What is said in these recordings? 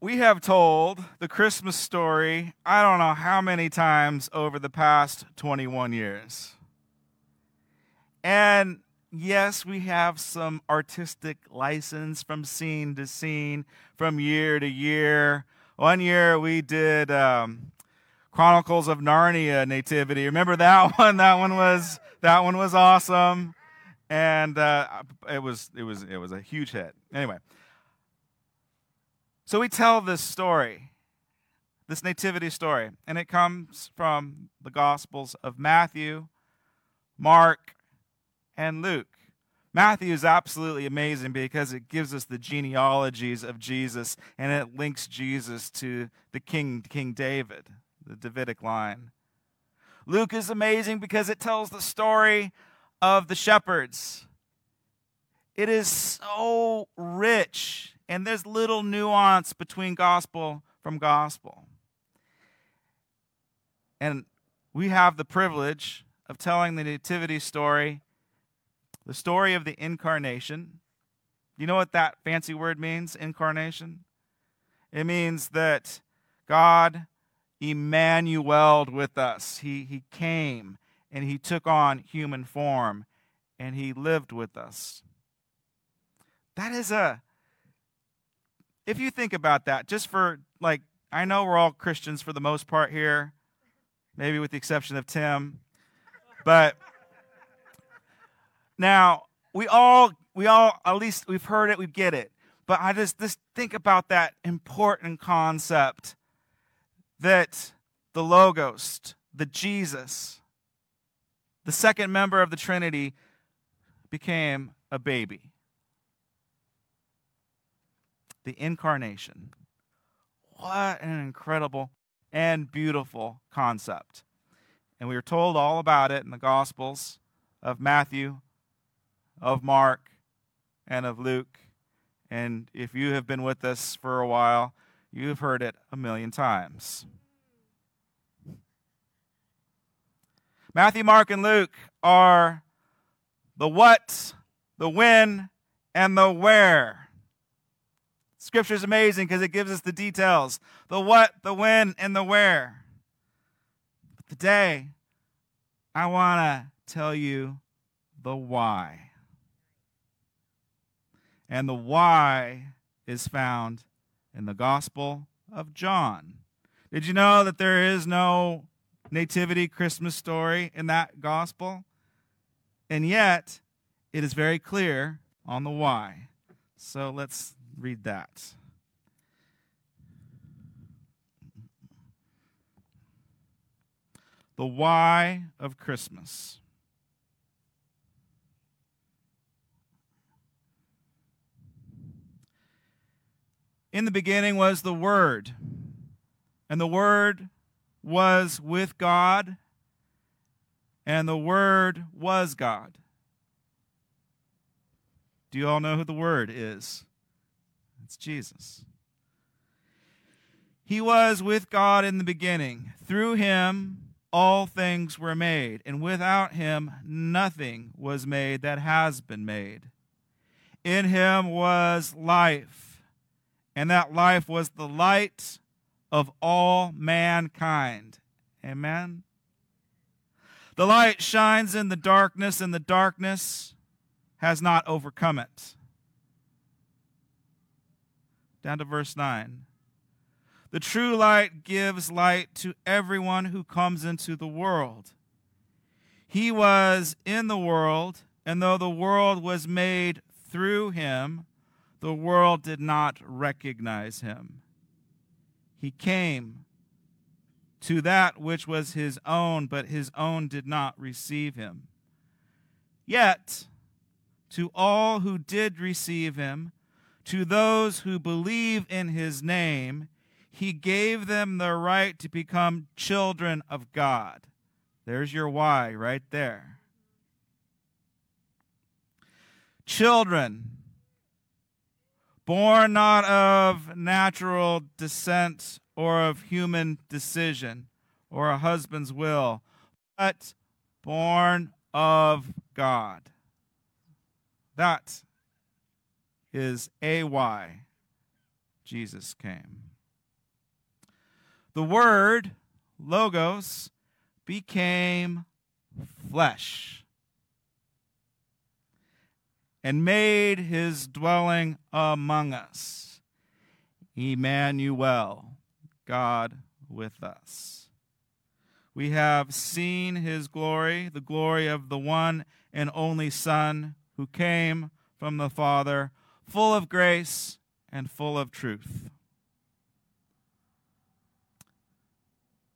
we have told the Christmas story, I don't know how many times over the past 21 years. And yes, we have some artistic license from scene to scene, from year to year. One year we did um, Chronicles of Narnia Nativity. Remember that one? That one was that one was awesome, and uh, it was it was it was a huge hit. Anyway, so we tell this story, this nativity story, and it comes from the Gospels of Matthew, Mark, and Luke. Matthew is absolutely amazing because it gives us the genealogies of Jesus and it links Jesus to the King, King David, the Davidic line. Luke is amazing because it tells the story of the shepherds. It is so rich and there's little nuance between gospel from gospel. And we have the privilege of telling the nativity story, the story of the incarnation. You know what that fancy word means, incarnation? It means that God Emmanuel with us. He, he came and he took on human form and he lived with us. That is a if you think about that, just for like, I know we're all Christians for the most part here, maybe with the exception of Tim, but now we all, we all, at least we've heard it, we get it. But I just, just think about that important concept that the Logos, the Jesus, the second member of the Trinity, became a baby the incarnation. What an incredible and beautiful concept. And we are told all about it in the Gospels of Matthew, of Mark, and of Luke. And if you have been with us for a while, you've heard it a million times. Matthew, Mark, and Luke are the what, the when, and the where Scripture is amazing because it gives us the details the what, the when, and the where. But today, I want to tell you the why. And the why is found in the Gospel of John. Did you know that there is no nativity Christmas story in that gospel? And yet, it is very clear on the why. So let's read that. The why of Christmas. In the beginning was the Word, and the Word was with God, and the Word was God. Do you all know who the Word is? It's Jesus. He was with God in the beginning. Through him, all things were made, and without him, nothing was made that has been made. In him was life, and that life was the light of all mankind. Amen. The light shines in the darkness, and the darkness has not overcome it down to verse 9. The true light gives light to everyone who comes into the world. He was in the world, and though the world was made through him, the world did not recognize him. He came to that which was his own, but his own did not receive him. Yet, to all who did receive him, to those who believe in his name, he gave them the right to become children of God. There's your why right there. Children, born not of natural descent or of human decision or a husband's will, but born of God. That is AY. Jesus came. The Word, Logos, became flesh and made his dwelling among us. Emmanuel, God with us. We have seen his glory, the glory of the one and only Son who came from the Father, full of grace and full of truth.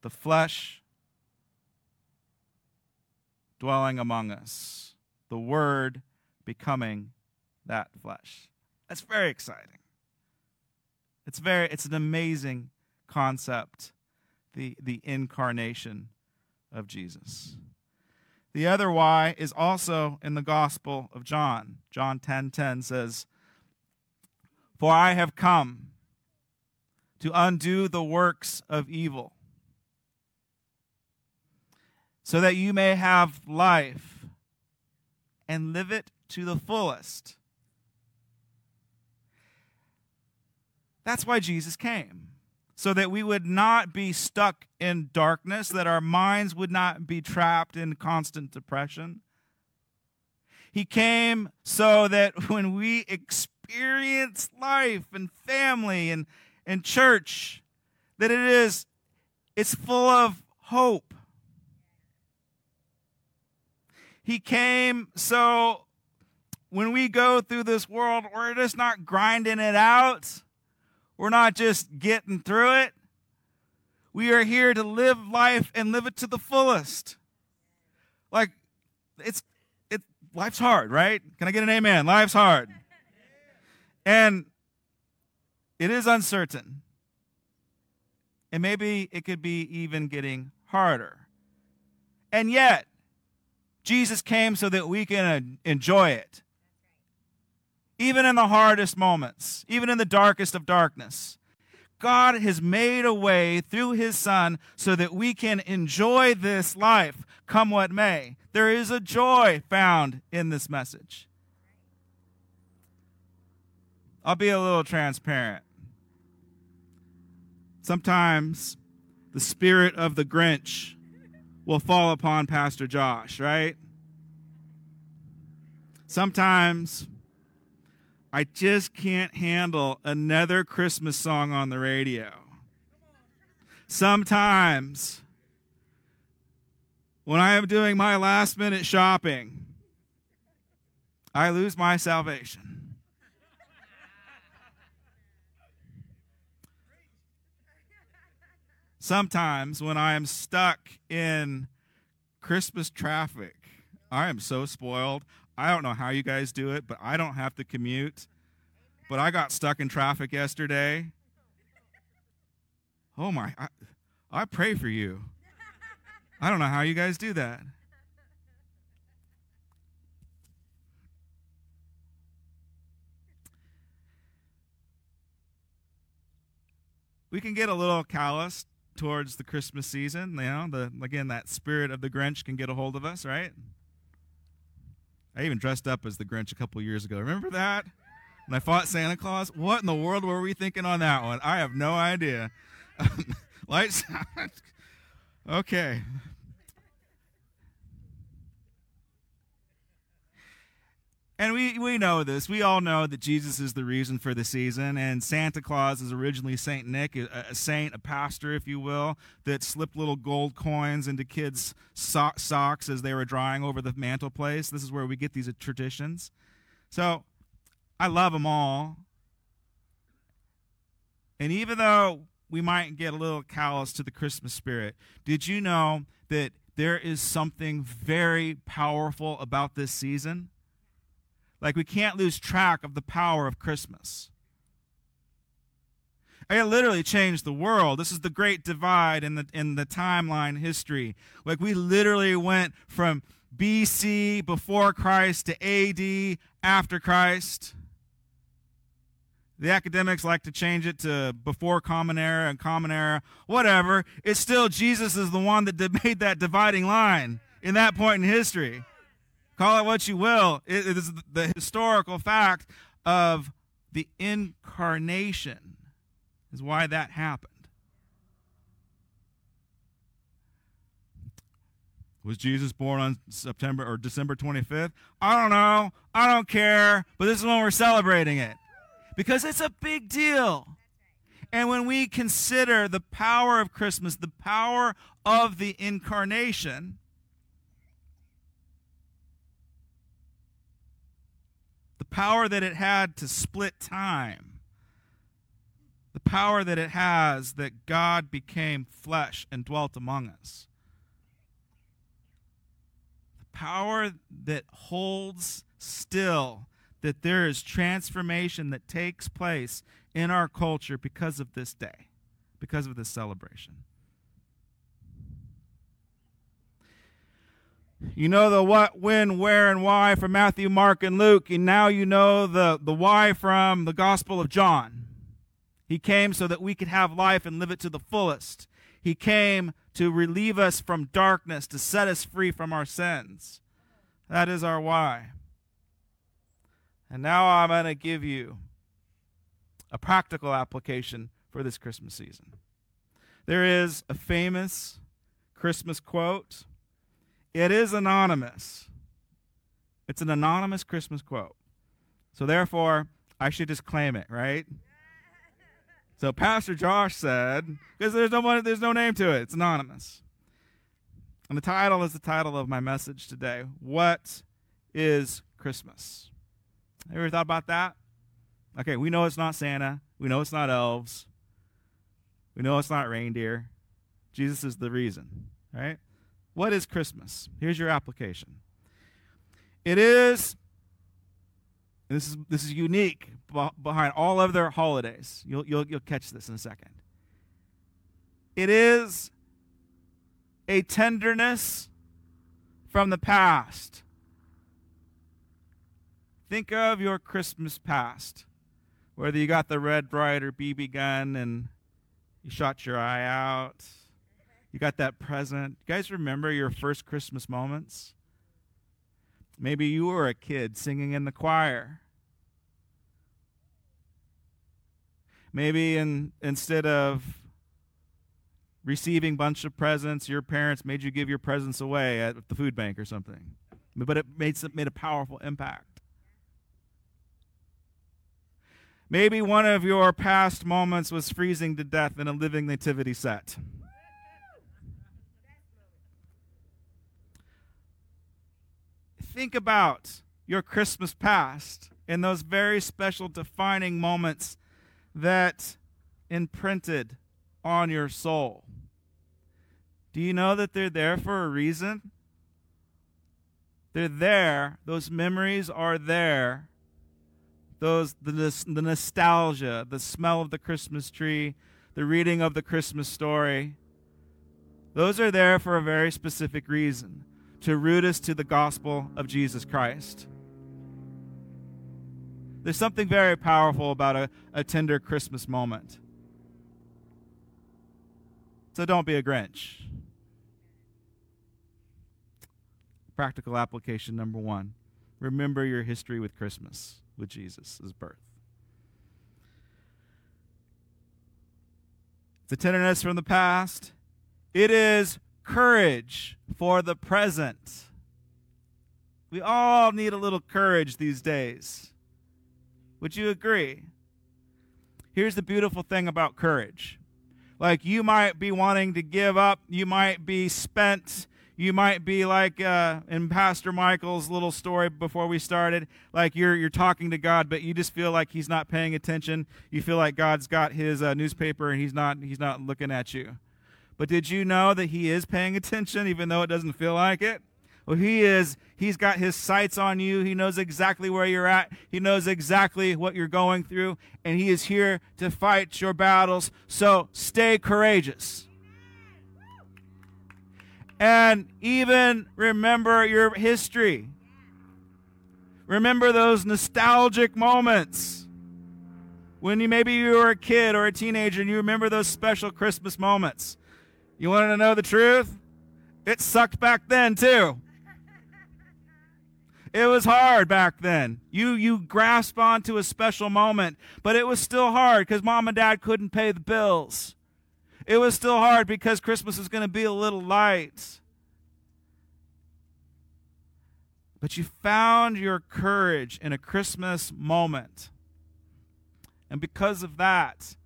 The flesh dwelling among us, the Word becoming that flesh. That's very exciting. It's very it's an amazing concept, the the incarnation of Jesus. The other why is also in the Gospel of John. John 10:10 10, 10 says, "For I have come to undo the works of evil, so that you may have life and live it to the fullest." That's why Jesus came so that we would not be stuck in darkness, that our minds would not be trapped in constant depression. He came so that when we experience life and family and, and church, that it is it's full of hope. He came so when we go through this world, we're just not grinding it out we're not just getting through it. We are here to live life and live it to the fullest. Like it's it life's hard, right? Can I get an amen? Life's hard. And it is uncertain. And maybe it could be even getting harder. And yet, Jesus came so that we can uh, enjoy it even in the hardest moments, even in the darkest of darkness. God has made a way through his son so that we can enjoy this life, come what may. There is a joy found in this message. I'll be a little transparent. Sometimes the spirit of the Grinch will fall upon Pastor Josh, right? Sometimes I just can't handle another Christmas song on the radio. Sometimes, when I am doing my last minute shopping, I lose my salvation. Sometimes, when I am stuck in Christmas traffic, I am so spoiled. I don't know how you guys do it, but I don't have to commute. But I got stuck in traffic yesterday. Oh my, I, I pray for you. I don't know how you guys do that. We can get a little callous towards the Christmas season. You know, the again that spirit of the Grinch can get a hold of us, right? I even dressed up as the Grinch a couple years ago. Remember that? And I fought Santa Claus. What in the world were we thinking on that one? I have no idea. Lights. okay. And we, we know this. We all know that Jesus is the reason for the season. And Santa Claus is originally St. Nick, a, a saint, a pastor, if you will, that slipped little gold coins into kids' so- socks as they were drying over the mantelpiece. This is where we get these traditions. So I love them all. And even though we might get a little callous to the Christmas spirit, did you know that there is something very powerful about this season? Like we can't lose track of the power of Christmas. It literally changed the world. This is the great divide in the in the timeline history. Like we literally went from BC before Christ to AD after Christ. The academics like to change it to before common era and common era, whatever. It's still Jesus is the one that made that dividing line in that point in history. Call it what you will. It is the historical fact of the incarnation is why that happened. Was Jesus born on September or December 25th? I don't know. I don't care. But this is when we're celebrating it because it's a big deal. And when we consider the power of Christmas, the power of the incarnation, power that it had to split time, the power that it has that God became flesh and dwelt among us the power that holds still that there is transformation that takes place in our culture because of this day, because of this celebration. You know the what, when, where, and why from Matthew, Mark, and Luke, and now you know the, the why from the Gospel of John. He came so that we could have life and live it to the fullest. He came to relieve us from darkness, to set us free from our sins. That is our why. And now I'm going to give you a practical application for this Christmas season. There is a famous Christmas quote. It is anonymous. It's an anonymous Christmas quote. So therefore, I should just claim it, right? So Pastor Josh said, because there's no one, there's no name to it. It's anonymous. And the title is the title of my message today. What is Christmas? Have you ever thought about that? Okay, we know it's not Santa. We know it's not elves. We know it's not reindeer. Jesus is the reason, right? What is Christmas? Here's your application. It is this is this is unique behind all other holidays. You'll, you'll, you'll catch this in a second. It is a tenderness from the past. Think of your Christmas past, whether you got the Red Ryder BB gun and you shot your eye out. You got that present. You guys remember your first Christmas moments? Maybe you were a kid singing in the choir. Maybe in, instead of receiving a bunch of presents, your parents made you give your presents away at the food bank or something. But it made, made a powerful impact. Maybe one of your past moments was freezing to death in a living nativity set. Think about your Christmas past and those very special defining moments that imprinted on your soul. Do you know that they're there for a reason? They're there. Those memories are there. Those the, the nostalgia, the smell of the Christmas tree, the reading of the Christmas story. Those are there for a very specific reason to root us to the gospel of Jesus Christ. There's something very powerful about a, a tender Christmas moment. So don't be a Grinch. Practical application number one remember your history with Christmas, with Jesus' birth. A tenderness from the past. It is courage for the present. We all need a little courage these days. Would you agree? Here's the beautiful thing about courage. Like you might be wanting to give up, you might be spent, you might be like uh, in Pastor Michael's little story before we started, like you're you're talking to God, but you just feel like He's not paying attention. You feel like God's got His uh, newspaper and He's not He's not looking at you. But did you know that He is paying attention, even though it doesn't feel like it? Well, he is, he's got his sights on you. He knows exactly where you're at. He knows exactly what you're going through, and he is here to fight your battles. So stay courageous. And even remember your history. Remember those nostalgic moments when you maybe you were a kid or a teenager and you remember those special Christmas moments. You want to know the truth? It sucked back then too. It was hard back then. You you grasped onto a special moment, but it was still hard because mom and dad couldn't pay the bills. It was still hard because Christmas was going to be a little light. But you found your courage in a Christmas moment. And because of that,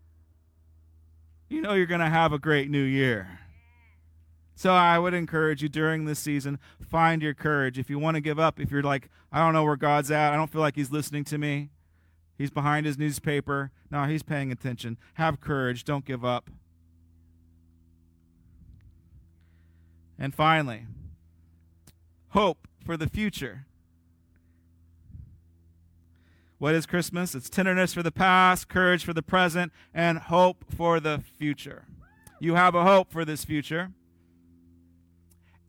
you know you're going to have a great new year. So I would encourage you during this season, find your courage. If you want to give up, if you're like, I don't know where God's at, I don't feel like He's listening to me, He's behind His newspaper. No, He's paying attention. Have courage. Don't give up. And finally, hope for the future. What is Christmas? It's tenderness for the past, courage for the present, and hope for the future. You have a hope for this future.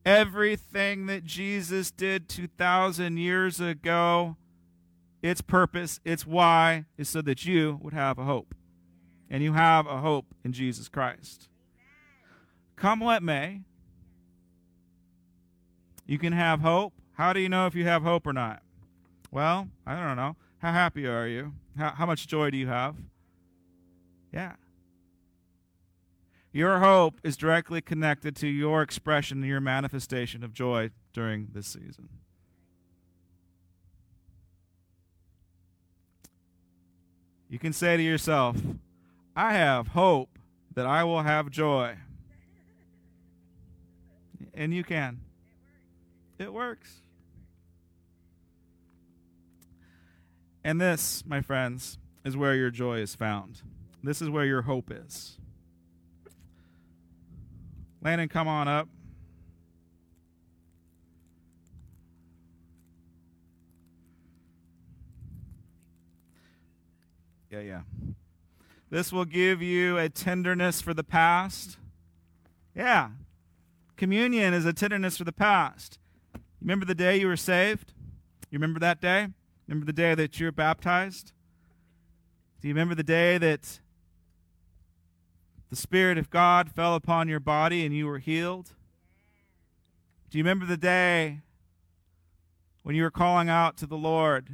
Everything that Jesus did 2,000 years ago, its purpose, its why, is so that you would have a hope. And you have a hope in Jesus Christ. Come what may, you can have hope. How do you know if you have hope or not? Well, I don't know. How happy are you? How, how much joy do you have? Yeah. Your hope is directly connected to your expression and your manifestation of joy during this season. You can say to yourself, I have hope that I will have joy. And you can. It works. And this, my friends, is where your joy is found. This is where your hope is. Landon, come on up. Yeah, yeah. This will give you a tenderness for the past. Yeah. Communion is a tenderness for the past. Remember the day you were saved? You remember that day? Remember the day that you were baptized? Do you remember the day that the Spirit of God fell upon your body and you were healed? Do you remember the day when you were calling out to the Lord?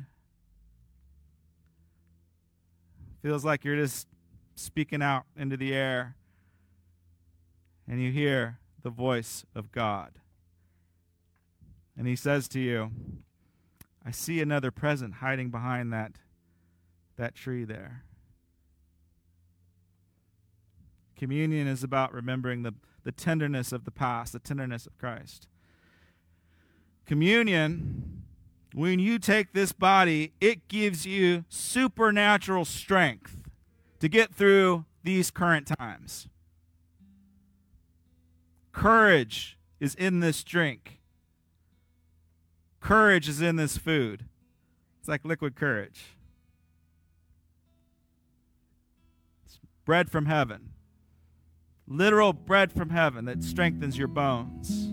Feels like you're just speaking out into the air and you hear the voice of God. And He says to you, I see another present hiding behind that, that tree there. Communion is about remembering the, the tenderness of the past, the tenderness of Christ. Communion, when you take this body, it gives you supernatural strength to get through these current times. Courage is in this drink. Courage is in this food. It's like liquid courage. It's bread from heaven literal bread from heaven that strengthens your bones.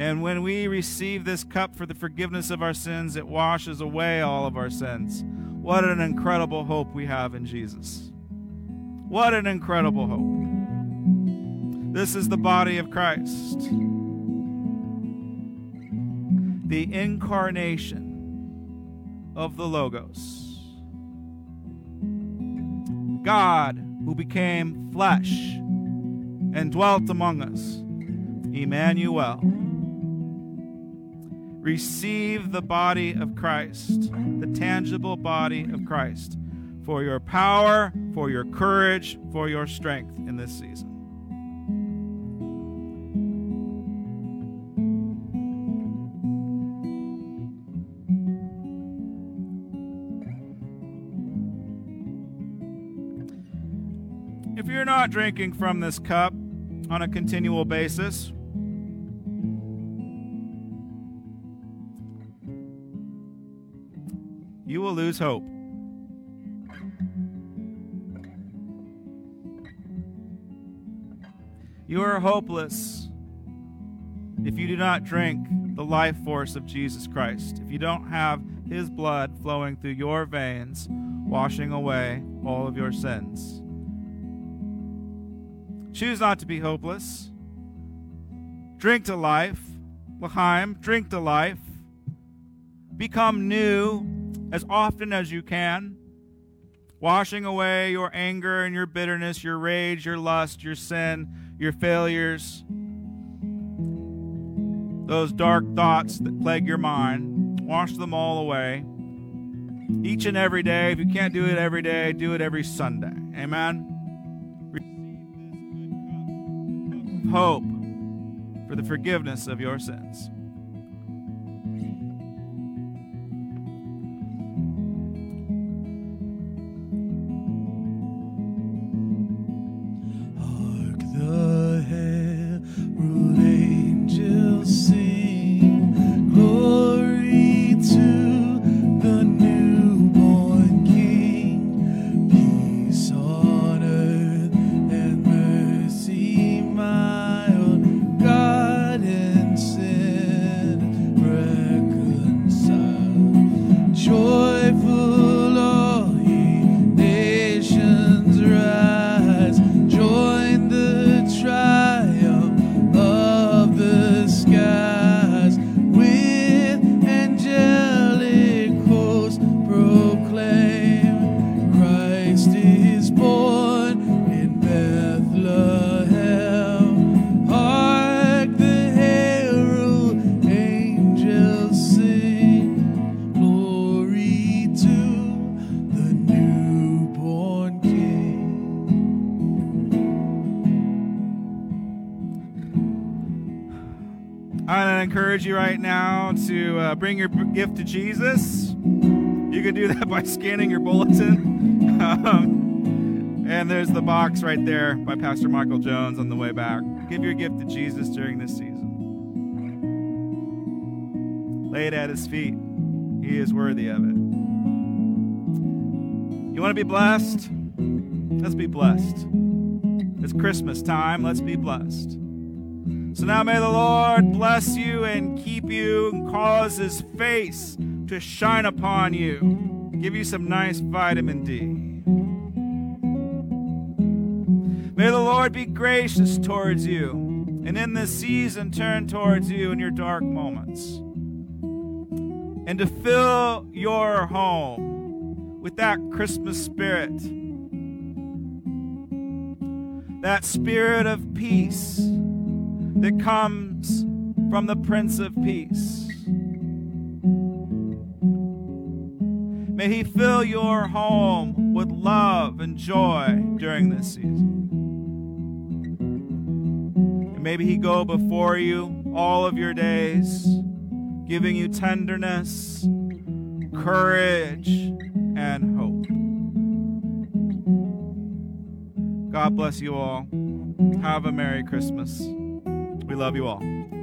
And when we receive this cup for the forgiveness of our sins, it washes away all of our sins. What an incredible hope we have in Jesus. What an incredible hope. This is the body of Christ, the incarnation of the Logos. God who became flesh and dwelt among us. Emmanuel. Receive the body of Christ, the tangible body of Christ, for your power, for your courage, for your strength in this season. Drinking from this cup on a continual basis, you will lose hope. You are hopeless if you do not drink the life force of Jesus Christ, if you don't have his blood flowing through your veins, washing away all of your sins. Choose not to be hopeless. Drink to life. L'chaim, drink to life. Become new as often as you can, washing away your anger and your bitterness, your rage, your lust, your sin, your failures, those dark thoughts that plague your mind. Wash them all away. Each and every day. If you can't do it every day, do it every Sunday. Amen. Hope for the forgiveness of your sins. Encourage you right now to uh, bring your gift to Jesus. You can do that by scanning your bulletin. um, and there's the box right there by Pastor Michael Jones on the way back. Give your gift to Jesus during this season. Lay it at his feet. He is worthy of it. You want to be blessed? Let's be blessed. It's Christmas time. Let's be blessed. So now may the Lord bless you and keep you and cause his face to shine upon you. Give you some nice vitamin D. May the Lord be gracious towards you and in this season turn towards you in your dark moments. And to fill your home with that Christmas spirit, that spirit of peace that comes from the Prince of Peace. May He fill your home with love and joy during this season. And maybe He go before you all of your days, giving you tenderness, courage, and hope. God bless you all. Have a Merry Christmas. We love you all.